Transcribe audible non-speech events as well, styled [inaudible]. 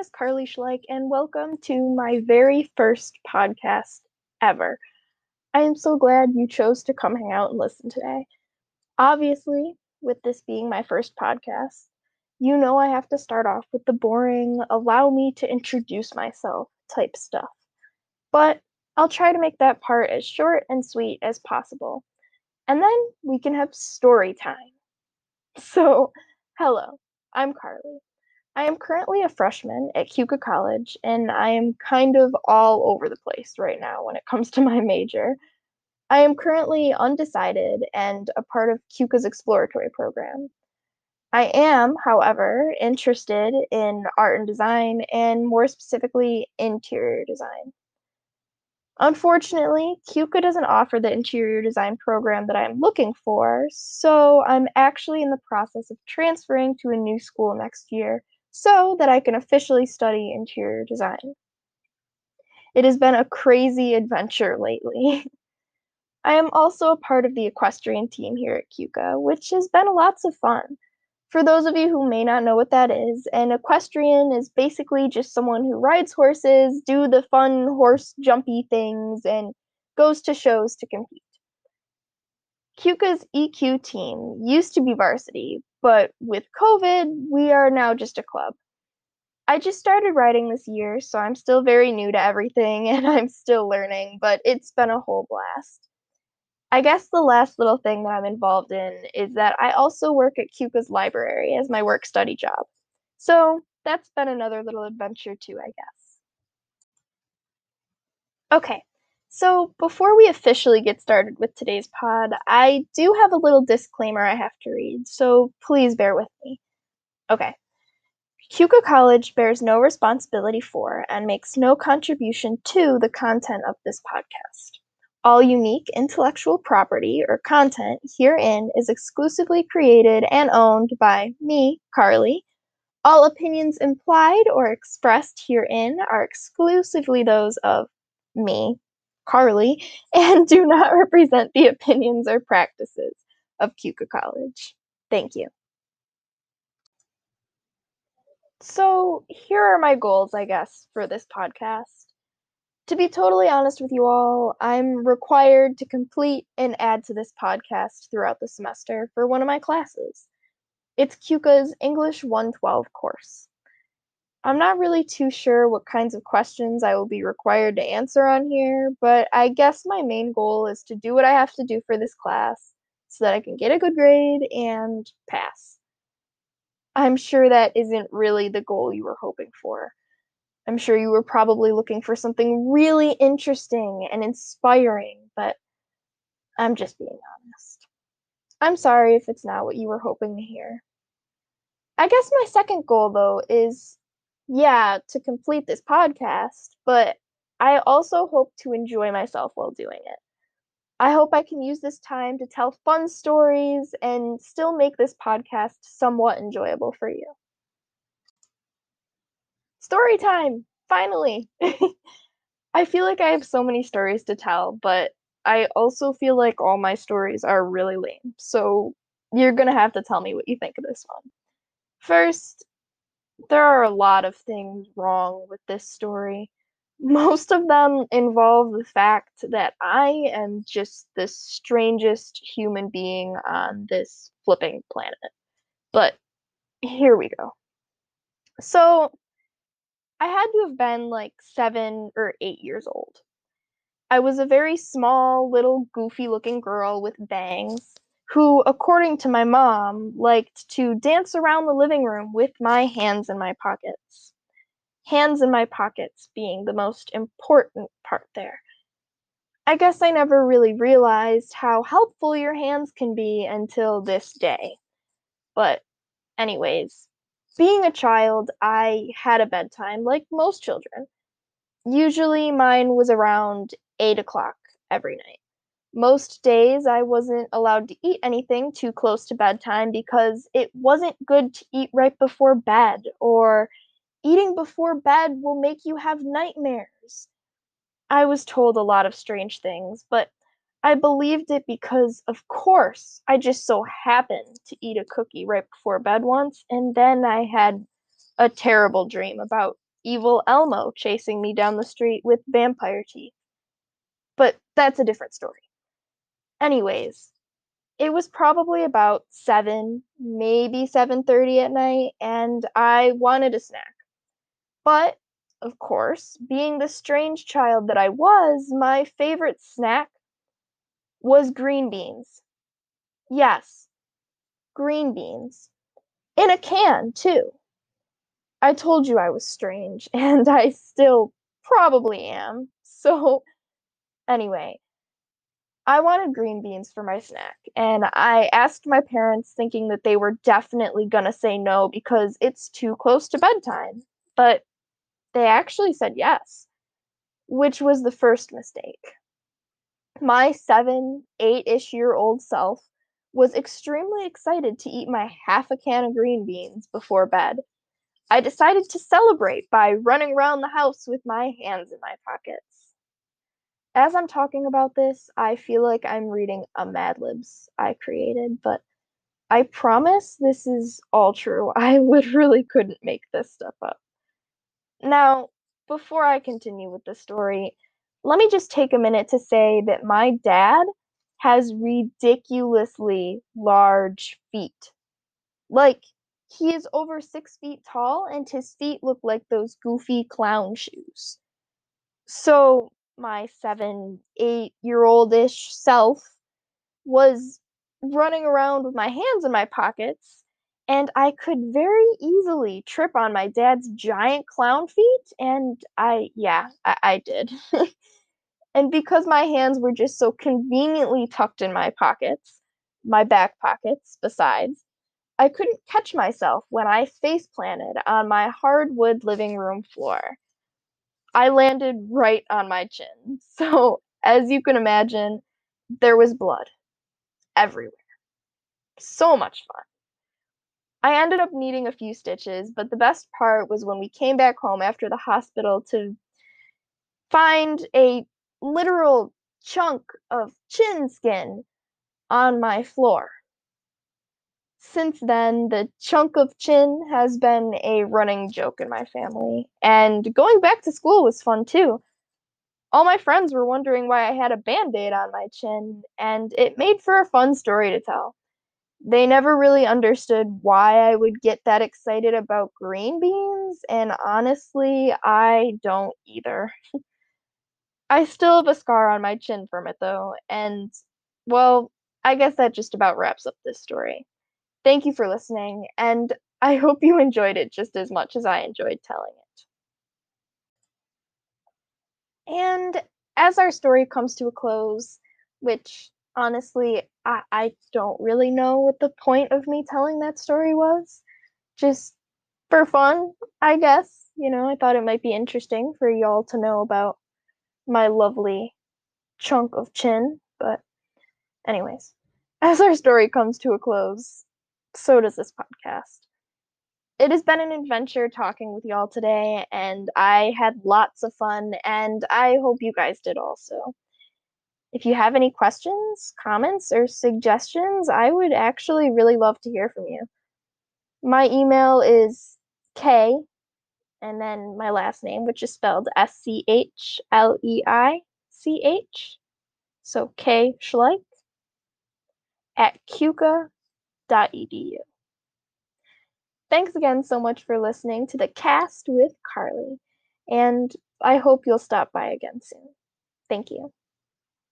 is Carly Schleich, and welcome to my very first podcast ever. I am so glad you chose to come hang out and listen today. Obviously, with this being my first podcast, you know I have to start off with the boring, allow me to introduce myself type stuff. But I'll try to make that part as short and sweet as possible. And then we can have story time. [laughs] So, hello, I'm Carly. I am currently a freshman at Keuka College, and I am kind of all over the place right now when it comes to my major. I am currently undecided and a part of Keuka's exploratory program. I am, however, interested in art and design, and more specifically, interior design. Unfortunately, Keuka doesn't offer the interior design program that I'm looking for, so I'm actually in the process of transferring to a new school next year so that I can officially study interior design. It has been a crazy adventure lately. [laughs] I am also a part of the equestrian team here at Keuka, which has been lots of fun. For those of you who may not know what that is, an equestrian is basically just someone who rides horses, do the fun horse jumpy things, and goes to shows to compete. Keuka's EQ team used to be varsity, but with COVID, we are now just a club. I just started writing this year, so I'm still very new to everything [laughs] and I'm still learning, but it's been a whole blast. I guess the last little thing that I'm involved in is that I also work at Keuka's library as my work study job. So that's been another little adventure too, I guess. Okay, so, before we officially get started with today's pod, I do have a little disclaimer I have to read, so please bear with me. Okay. Keuka College bears no responsibility for and makes no contribution to the content of this podcast. All unique intellectual property or content herein is exclusively created and owned by me, Carly. All opinions implied or expressed herein are exclusively those of me, Carly, [laughs] and do not represent the opinions or practices of Keuka College. Thank you. So, here are my goals, I guess, for this podcast. To be totally honest with you all, I'm required to complete and add to this podcast throughout the semester for one of my classes. It's Keuka's English 112 course. I'm not really too sure what kinds of questions I will be required to answer on here, but I guess my main goal is to do what I have to do for this class so that I can get a good grade and pass. I'm sure that isn't really the goal you were hoping for. I'm sure you were probably looking for something really interesting and inspiring, but I'm just being honest. I'm sorry if it's not what you were hoping to hear. I guess my second goal, though, is yeah, to complete this podcast, but I also hope to enjoy myself while doing it. I hope I can use this time to tell fun stories and still make this podcast somewhat enjoyable for you. Story time! Finally! [laughs] I feel like I have so many stories to tell, but I also feel like all my stories are really lame. So you're gonna have to tell me what you think of this one. First, there are a lot of things wrong with this story. Most of them involve the fact that I am just the strangest human being on this flipping planet. But here we go. So, I had to have been like seven or eight years old. I was a very small, little, goofy looking girl with bangs who, according to my mom, liked to dance around the living room with my hands in my pockets. Hands in my pockets being the most important part there. I guess I never really realized how helpful your hands can be until this day. But, anyways, being a child, I had a bedtime like most children. Usually mine was around 8 o'clock every night most days I wasn't allowed to eat anything too close to bedtime because it wasn't good to eat right before bed, or eating before bed will make you have nightmares. I was told a lot of strange things, but I believed it because, of course, I just so happened to eat a cookie right before bed once, and then I had a terrible dream about evil Elmo chasing me down the street with vampire teeth. But that's a different story. Anyways, it was probably about 7, maybe 7:30 at night and I wanted a snack. But of course, being the strange child that I was, my favorite snack was green beans. Yes, green beans. In a can, too. I told you I was strange, [laughs] and I still probably am. So, anyway, I wanted green beans for my snack, and I asked my parents thinking that they were definitely gonna say no because it's too close to bedtime. But they actually said yes, which was the first mistake. My seven, eight ish year old self was extremely excited to eat my half a can of green beans before bed. I decided to celebrate by running around the house with my hands in my pockets. As I'm talking about this, I feel like I'm reading a Mad Libs I created, but I promise this is all true. [laughs] I literally couldn't make this stuff up. Now, before I continue with the story, let me just take a minute to say that my dad has ridiculously large feet. Like, he is over six feet tall, and his feet look like those goofy clown shoes. So, my seven, eight year old ish self was running around with my hands in my pockets and I could very easily trip on my dad's giant clown feet, and I, yeah, I, I did. [laughs] and because my hands were just so conveniently tucked in my pockets, my back pockets, besides, I couldn't catch myself when I face planted on my hardwood living room floor. I landed right on my chin. [laughs] So, as you can imagine, there was blood everywhere. So much fun. I ended up needing a few stitches, but the best part was when we came back home after the hospital to find a literal chunk of chin skin on my floor. Since then, the chunk of chin has been a running joke in my family, and going back to school was fun too. All my friends were wondering why I had a band aid on my chin, and it made for a fun story to tell they never really understood why I would get that excited about green beans, and honestly, I don't either. [laughs] I still have a scar on my chin from it though, and well, I guess that just about wraps up this story. Thank you for listening, and I hope you enjoyed it just as much as I enjoyed telling it. And as our story comes to a close, which honestly, I, I don't really know what the point of me telling that story was. Just for fun, I guess. You know, I thought it might be interesting for y'all to know about my lovely chunk of chin. But, anyways, as our story comes to a close, so does this podcast. It has been an adventure talking with y'all today, and I had lots of fun, and I hope you guys did also. If you have any questions, comments, or suggestions, I would actually really love to hear from you. My email is K and then my last name, which is spelled S C H L E I C H. So K Schleich at keuka.edu. Thanks again so much for listening to the cast with Carly, and I hope you'll stop by again soon. Thank you.